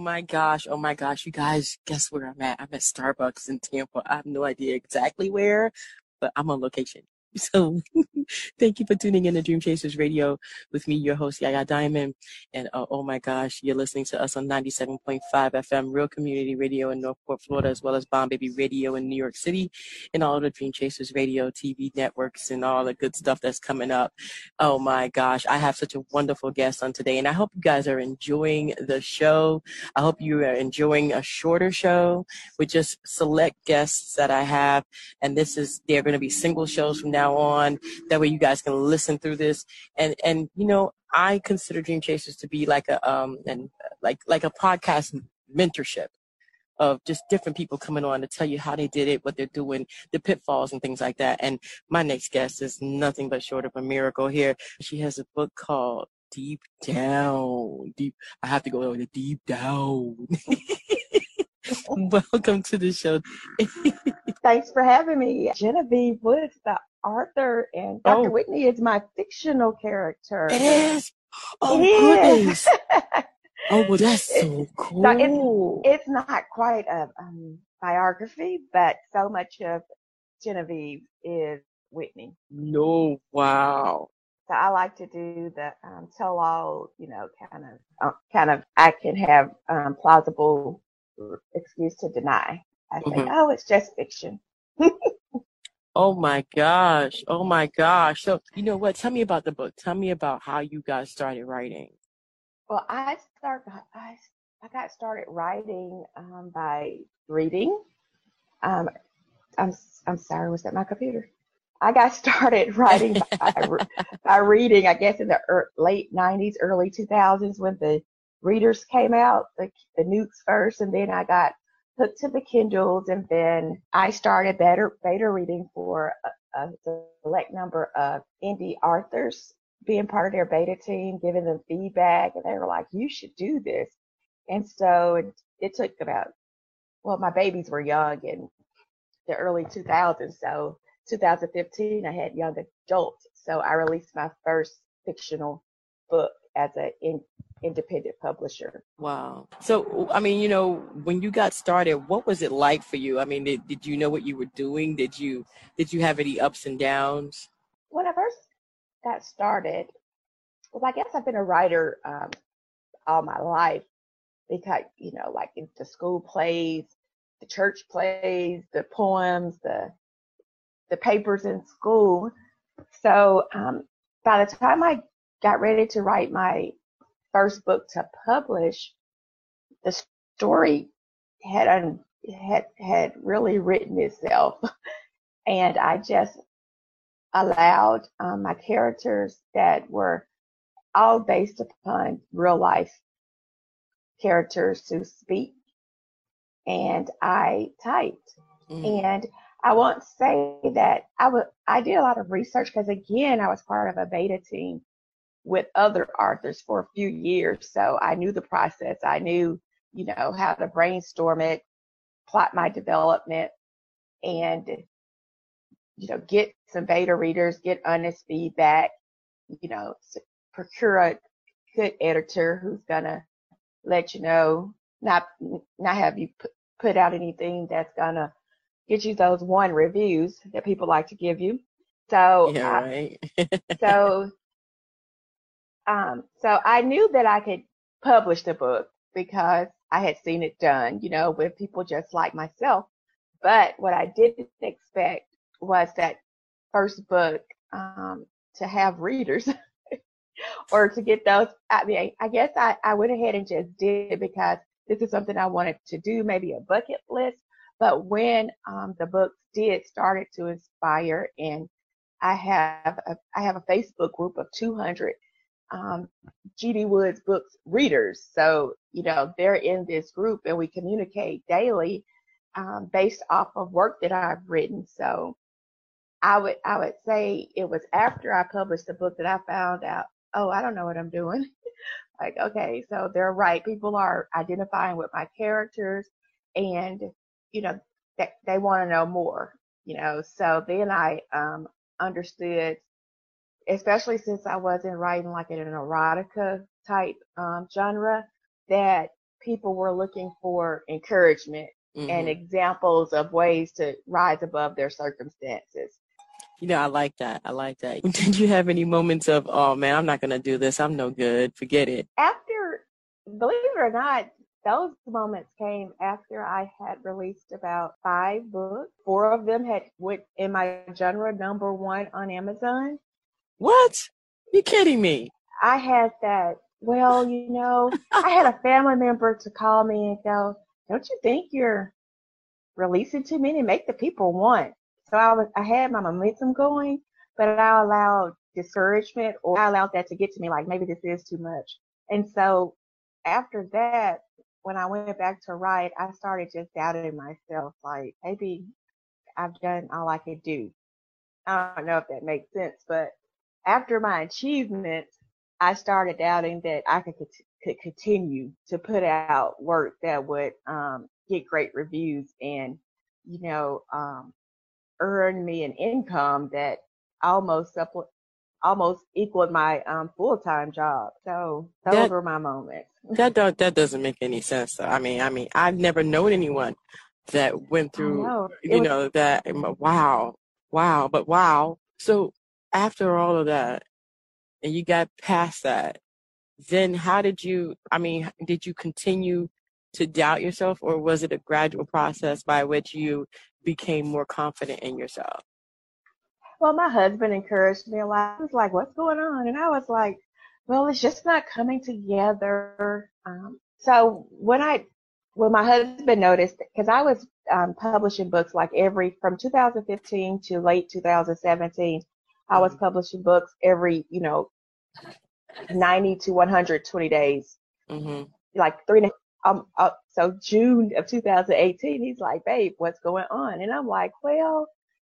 my gosh, oh my gosh, you guys, guess where I'm at? I'm at Starbucks in Tampa. I have no idea exactly where, but I'm on location. So thank you for tuning in to Dream Chasers Radio with me, your host, Yaya Diamond. And uh, oh my gosh, you're listening to us on 97.5 FM, Real Community Radio in Northport, Florida, as well as Bomb Baby Radio in New York City, and all the Dream Chasers Radio, TV networks, and all the good stuff that's coming up. Oh my gosh, I have such a wonderful guest on today, and I hope you guys are enjoying the show. I hope you are enjoying a shorter show with just select guests that I have. And this is, they're going to be single shows from now now on. That way you guys can listen through this. And, and, you know, I consider Dream Chasers to be like a, um, and like, like a podcast mentorship of just different people coming on to tell you how they did it, what they're doing, the pitfalls and things like that. And my next guest is nothing but short of a miracle here. She has a book called Deep Down. Deep. I have to go to the deep down. Welcome to the show. Thanks for having me. Genevieve Woods, the Arthur, and Dr. Oh. Whitney is my fictional character. It is. Oh it goodness. Is. oh well, that's so cool. So it's, it's, not quite a um, biography, but so much of Genevieve is Whitney. No, wow. So I like to do the um, tell all, you know, kind of, uh, kind of. I can have um, plausible excuse to deny. I mm-hmm. oh, it's just fiction. oh my gosh. Oh my gosh. So, you know what? Tell me about the book. Tell me about how you guys started writing. Well, I start I, I got started writing um, by reading. Um, I'm I'm sorry, was that my computer? I got started writing by, by reading, I guess, in the er, late 90s, early 2000s when the readers came out, the, the Nooks first, and then I got hooked to the Kindles, and then I started beta, beta reading for a, a select number of indie authors, being part of their beta team, giving them feedback, and they were like, "You should do this." And so it, it took about, well, my babies were young in the early 2000s, so 2015 I had young adults, so I released my first fictional book as an independent publisher. Wow. So, I mean, you know, when you got started, what was it like for you? I mean, did, did you know what you were doing? Did you did you have any ups and downs? When I first got started, well, I guess I've been a writer um, all my life because, you know, like in the school plays, the church plays, the poems, the the papers in school. So um, by the time I got ready to write my first book to publish, the story had had had really written itself, and I just allowed um, my characters that were all based upon real life characters to speak, and I typed. Mm. And I won't say that I would. I did a lot of research because again, I was part of a beta team with other authors for a few years. So I knew the process. I knew, you know, how to brainstorm it, plot my development, and, you know, get some beta readers, get honest feedback, you know, procure a good editor who's going to let you know, not, not have you put, put out anything that's going to get you those one reviews that people like to give you. So, yeah, uh, right. so um, so I knew that I could publish the book because I had seen it done, you know, with people just like myself. But what I didn't expect was that first book um, to have readers or to get those. I mean, I guess I, I went ahead and just did because this is something I wanted to do, maybe a bucket list. But when um, the books did started to inspire and I have a, I have a Facebook group of 200 um, G.D. Woods books readers. So, you know, they're in this group and we communicate daily um, based off of work that I've written. So I would, I would say it was after I published the book that I found out, oh, I don't know what I'm doing. like, okay, so they're right. People are identifying with my characters and, you know, they, they want to know more, you know, so then I, um, understood especially since I wasn't writing like in an erotica type um, genre, that people were looking for encouragement mm-hmm. and examples of ways to rise above their circumstances. You know, I like that. I like that. Did you have any moments of, oh man, I'm not going to do this. I'm no good. Forget it. After, believe it or not, those moments came after I had released about five books. Four of them had went in my genre number one on Amazon. What? You kidding me? I had that. Well, you know, I had a family member to call me and go, "Don't you think you're releasing too many? Make the people want." So I was, I had my momentum going, but I allowed discouragement or I allowed that to get to me, like maybe this is too much. And so after that, when I went back to write, I started just doubting myself, like maybe I've done all I could do. I don't know if that makes sense, but after my achievements, I started doubting that I could could continue to put out work that would um, get great reviews and you know um, earn me an income that almost supple- almost equaled my um, full time job. So those that, were my moments. that don't that doesn't make any sense. Though. I mean, I mean, I've never known anyone that went through. Know. You was, know that. Wow, wow, but wow. So after all of that and you got past that, then how did you, I mean, did you continue to doubt yourself or was it a gradual process by which you became more confident in yourself? Well, my husband encouraged me a lot. He was like, what's going on? And I was like, well, it's just not coming together. Um, so when I, when my husband noticed, because I was um, publishing books like every, from 2015 to late 2017, I was mm-hmm. publishing books every, you know, 90 to 120 days. Mm-hmm. Like three and um, uh, so June of 2018, he's like, babe, what's going on? And I'm like, well,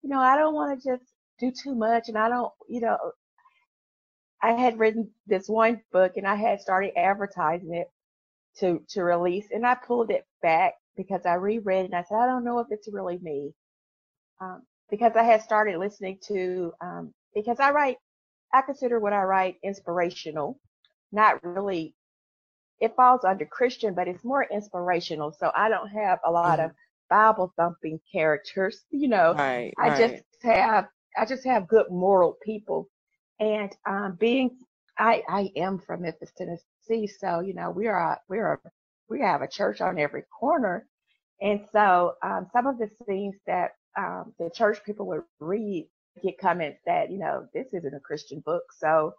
you know, I don't want to just do too much. And I don't, you know, I had written this one book and I had started advertising it to, to release and I pulled it back because I reread it and I said, I don't know if it's really me. Um, because I had started listening to um, because I write, I consider what I write inspirational, not really, it falls under Christian, but it's more inspirational. So I don't have a lot mm-hmm. of Bible thumping characters, you know, right, I right. just have, I just have good moral people. And, um, being, I, I am from Memphis, Tennessee. So, you know, we are, we are, we have a church on every corner. And so, um, some of the things that, um, the church people would read get comments that, you know, this isn't a Christian book. So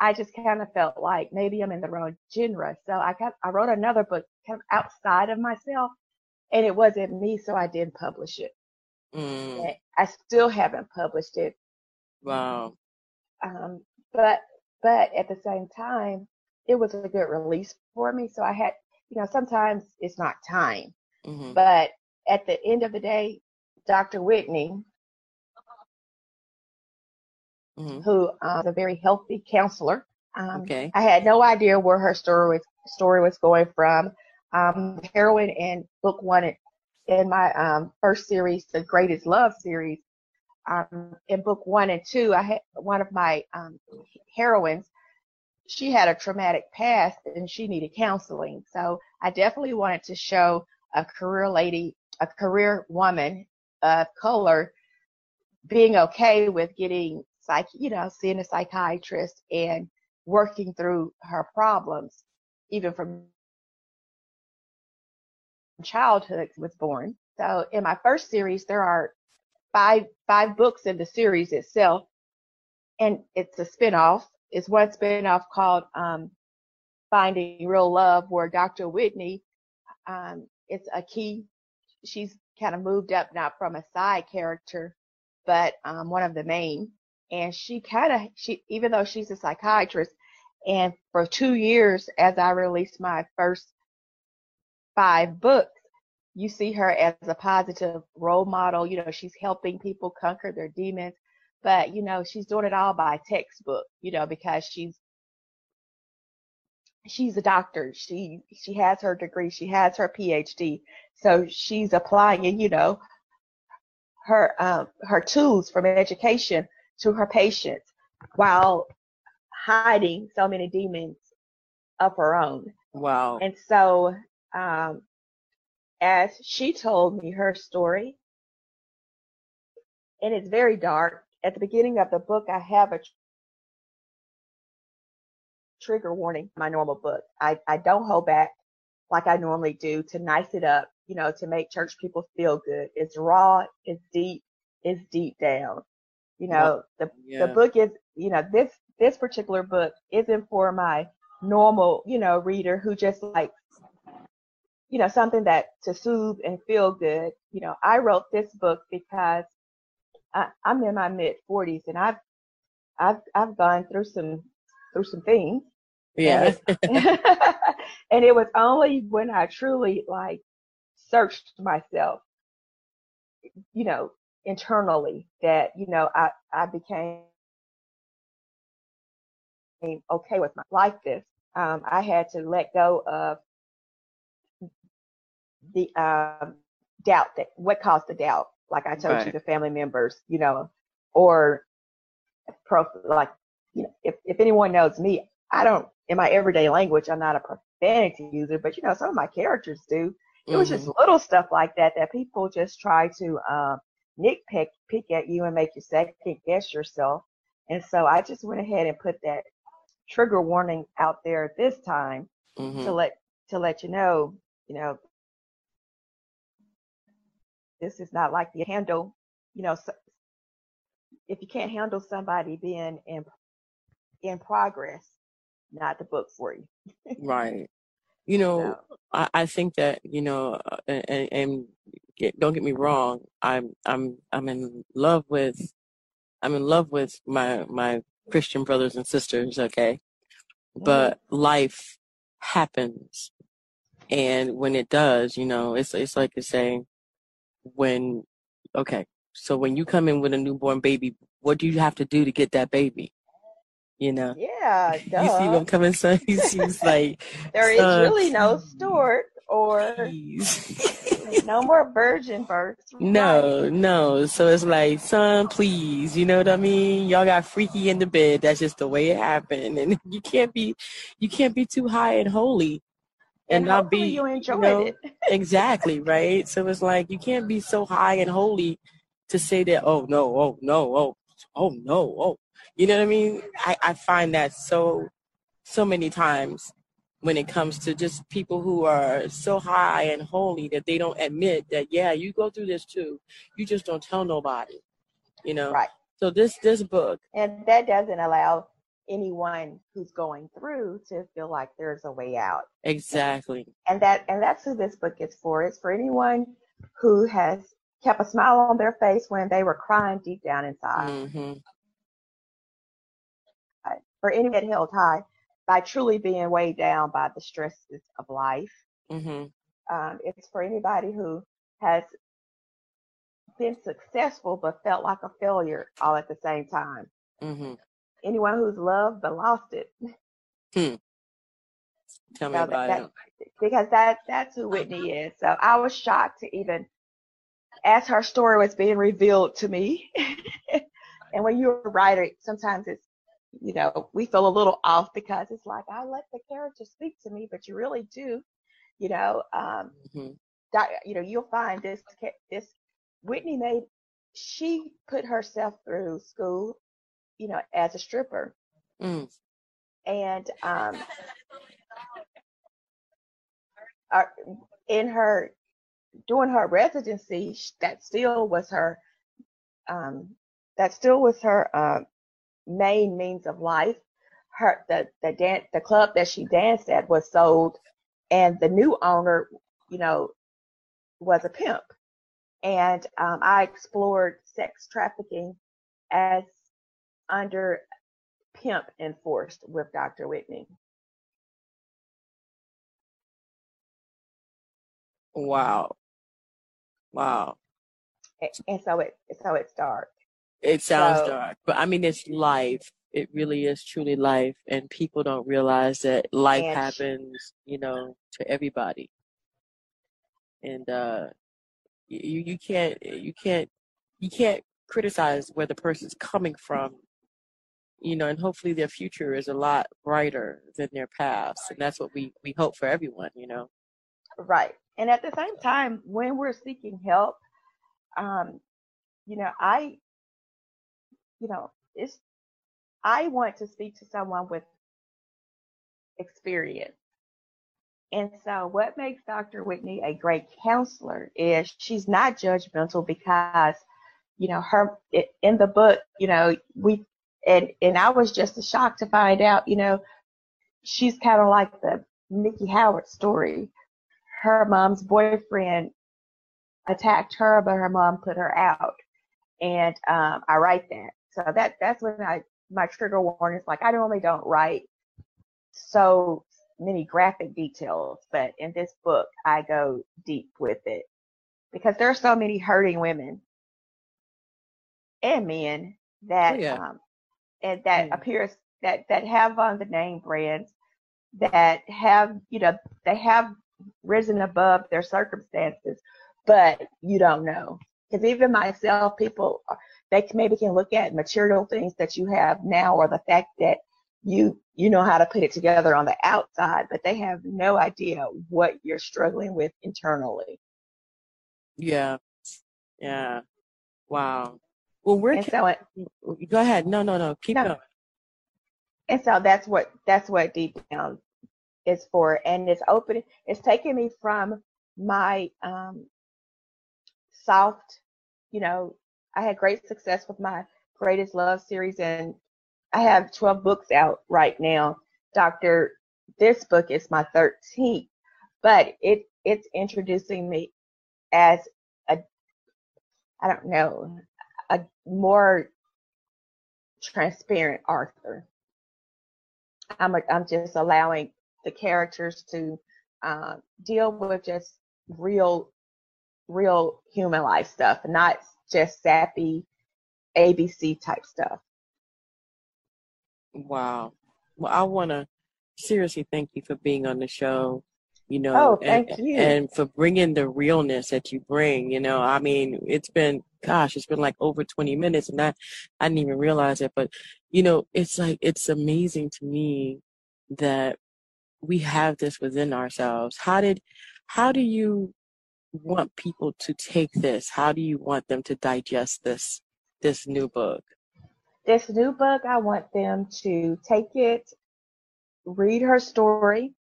I just kind of felt like maybe I'm in the wrong genre. So I got, I wrote another book kind of outside of myself and it wasn't me. So I didn't publish it. Mm. I still haven't published it. Wow. Um, but, but at the same time, it was a good release for me. So I had, you know, sometimes it's not time, mm-hmm. but at the end of the day, Dr. Whitney, mm-hmm. who uh, is a very healthy counselor. Um, okay. I had no idea where her story was, story was going from. Um, heroine in book one in my um, first series, the Greatest Love series. Um, in book one and two, I had one of my um, heroines. She had a traumatic past and she needed counseling. So I definitely wanted to show a career lady, a career woman of color being okay with getting psych, you know, seeing a psychiatrist and working through her problems, even from childhood was born. So in my first series, there are five five books in the series itself, and it's a spinoff. It's one spinoff called um, Finding Real Love, where Dr. Whitney, um, it's a key. She's kind of moved up now from a side character, but um, one of the main and she kind of she even though she's a psychiatrist, and for two years as I released my first five books, you see her as a positive role model. You know, she's helping people conquer their demons, but you know, she's doing it all by textbook. You know, because she's she's a doctor. She she has her degree. She has her PhD. So she's applying, you know, her um, her tools from education to her patients while hiding so many demons of her own. Wow. And so, um, as she told me her story, and it's very dark. At the beginning of the book, I have a trigger warning my normal book. I, I don't hold back like I normally do to nice it up, you know, to make church people feel good. It's raw, it's deep, it's deep down. You know, the Yeah. the book is, you know, this this particular book isn't for my normal, you know, reader who just likes, you know, something that to soothe and feel good. You know, I wrote this book because I, I'm in my mid 40s and I've I've I've gone through some through some things yeah. and it was only when I truly like searched myself, you know, internally that, you know, I, I became okay with my life this. Um, I had to let go of the um, doubt that what caused the doubt. Like I told you, the family members, you know, or prof, like, you know, if, if anyone knows me, I don't, in my everyday language, I'm not a profanity user, but you know, some of my characters do. It was just Mhm. little stuff like that that people just try to um, nitpick pick at you and make you second guess yourself. And so I just went ahead and put that trigger warning out there this time Mhm. to let to let you know, you know, this is not like you handle, you know, so- if you can't handle somebody being in in progress, not the book for you. Right. You know, So, I, I think that you know, uh, and, and get, don't get me wrong. I'm I'm I'm in love with I'm in love with my my Christian brothers and sisters. Okay, mm-hmm. but life happens, and when it does, you know, it's it's like you're saying when okay. So when you come in with a newborn baby, what do you have to do to get that baby? You know, yeah, you see what. I'm coming, son. He seems like There is really no Stewart or no more virgin births. Right. No, no. So it's like, son, please. You know what I mean? Y'all got freaky in the bed. That's just the way it happened. And you can't be, you can't be too high and holy and, And not be, you you know, it. exactly right. So it's like you can't be so high and holy to say that. Oh no, oh no, oh, oh no, oh. You know what I mean? I I find that so, so many times when it comes to just people who are so high and holy that they don't admit that yeah you go through this too you just don't tell nobody you know Right. so this this book And that doesn't allow anyone who's going through to feel like there's a way out. exactly And that and that's who this book is for. It's for anyone who has kept a smile on their face when they were crying deep down inside. hmm For anyone that held high by truly being weighed down by the stresses of life. hmm Um, it's for anybody who has been successful but felt like a failure all at the same time. hmm Anyone who's loved but lost it. tell me So about that, it because that that's who Whitney is. So I was shocked to even as her story was being revealed to me. and when you're a writer, sometimes it's you know, we feel a little off because it's like I let the character speak to me, but you really do, you know, um, hmm di- you know, you'll find this this Whitney made she put herself through school, you know, as a stripper, mm. and um, uh, in her doing her residency, that still was her um, that still was her uh, main means of life. Her the the dance the club that she danced at was sold, and the new owner, you know, was a pimp. And um, I explored sex trafficking as under Pimp Enforced with Dr. Whitney. Wow. Wow. And so it so it dark. It sounds So- dark, but I mean, it's life. It really is truly life, and people don't realize that life happens, you know, to everybody. And uh, you you can't you can't you can't criticize where the person's coming from, you know, and hopefully their future is a lot brighter than their past, and that's what we we hope for everyone, you know. Right. And at the same time, when we're seeking help, um, you know, I, you know, it's, I want to speak to someone with experience. And so what makes Dr. Whitney a great counselor is she's not judgmental because, you know, her, in the book, you know, we, and, and I was just shocked to find out, you know, she's kind of like the Mickey Howard story her mom's boyfriend attacked her, but her mom put her out. And um, I write that. So that that's when I my trigger warning is like I normally don't write so many graphic details, but in this book I go deep with it because there are so many hurting women and men that Oh, yeah. um, and that Yeah. appears that that have on the name brands that have you know they have risen above their circumstances, but you don't know. Because even myself, people they maybe can look at material things that you have now, or the fact that you you know how to put it together on the outside, but they have no idea what you're struggling with internally. Yeah, yeah. Wow. Well, where And so, it, go ahead? No, no, no. Keep No. going. and so that's what that's what deep down is for, and it's opening. It's taking me from my um, soft, you know, I had great success with my greatest love series, and I have 12 books out right now. Doctor, this book is my 13th, but it it's introducing me as a, I don't know, a more transparent Arthur. I'm a, I'm just allowing the characters to uh, deal with just real, real human life stuff, not just sappy ABC type stuff. Wow. Well, I want to seriously thank you for being on the show. You know, Oh, and, thank you. and for bringing the realness that you bring. You know, I mean, it's been, gosh, it's been like over 20 minutes, and I, I didn't even realize it. But you know, it's like it's amazing to me that we have this within ourselves. How did, how do you want people to take this? How do you want them to digest this, this new book? This new book, I want them to take it, read her story,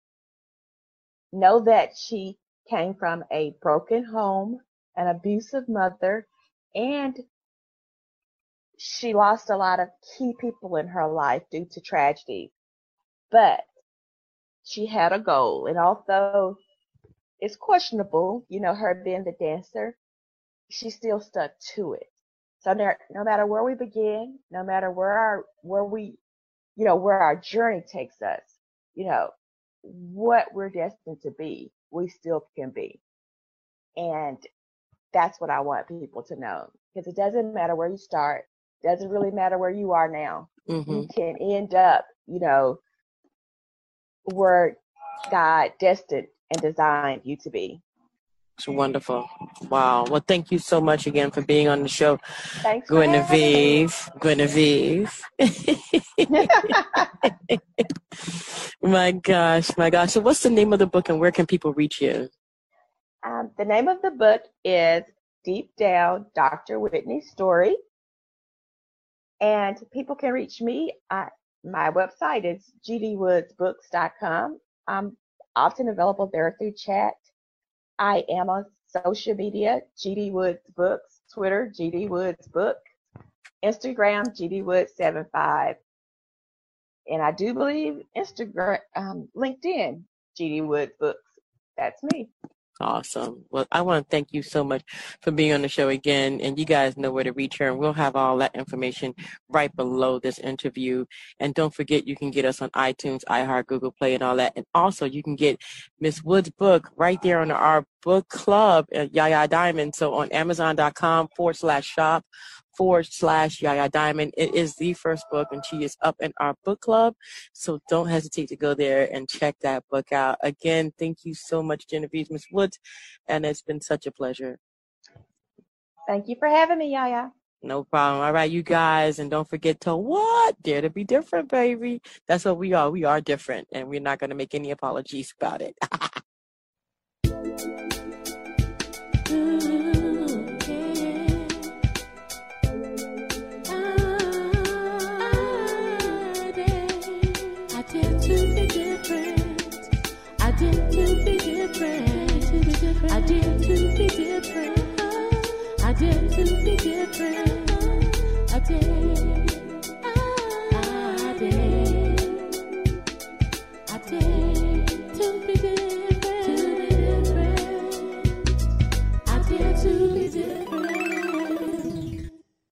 know that she came from a broken home, an abusive mother, and she lost a lot of key people in her life due to tragedy. But she had a goal, and although it's questionable, you know, her being the dancer, she still stuck to it. So no, no matter where we begin, no matter where our where we, you know, where our journey takes us, you know, what we're destined to be, we still can be. And that's what I want people to know. Because it doesn't matter where you start, doesn't really matter where you are now. hmm You can end up, you know, where God destined and designed you to be. It's wonderful. Wow. Well, thank you so much again for being on the show, Thanks for having me. Guinevere. Guinevere. my gosh, my gosh. So, what's the name of the book and where can people reach you? Um, the name of the book is Deep Down Dr. Whitney's Story. And people can reach me at my website. is gdwoodsbooks.com. I'm often available there through chat. I am on social media, GD Woods Books, Twitter, GD Woods Book, Instagram, GD Woods 75. And I do believe Instagram, um, LinkedIn, GD Woods Books. That's me. Awesome. Well, I want to thank you so much for being on the show again. And you guys know where to reach her. And we'll have all that information right below this interview. And don't forget, you can get us on iTunes, iHeart, Google Play, and all that. And also, you can get Miss Wood's book right there on our book club Yaya Diamond. So on Amazon.com forward slash shop forward slash Yaya Diamond. It is the first book, and she is up in our book club. So don't hesitate to go there and check that book out. Again, thank you so much, Genevieve Miss Woods, and it's been such a pleasure. Thank you for having me, Yaya. No problem. All right, you guys, and don't forget to what? Dare to be different, baby. That's what we are. We are different, and we're not going to make any apologies about it. did to be different. I did.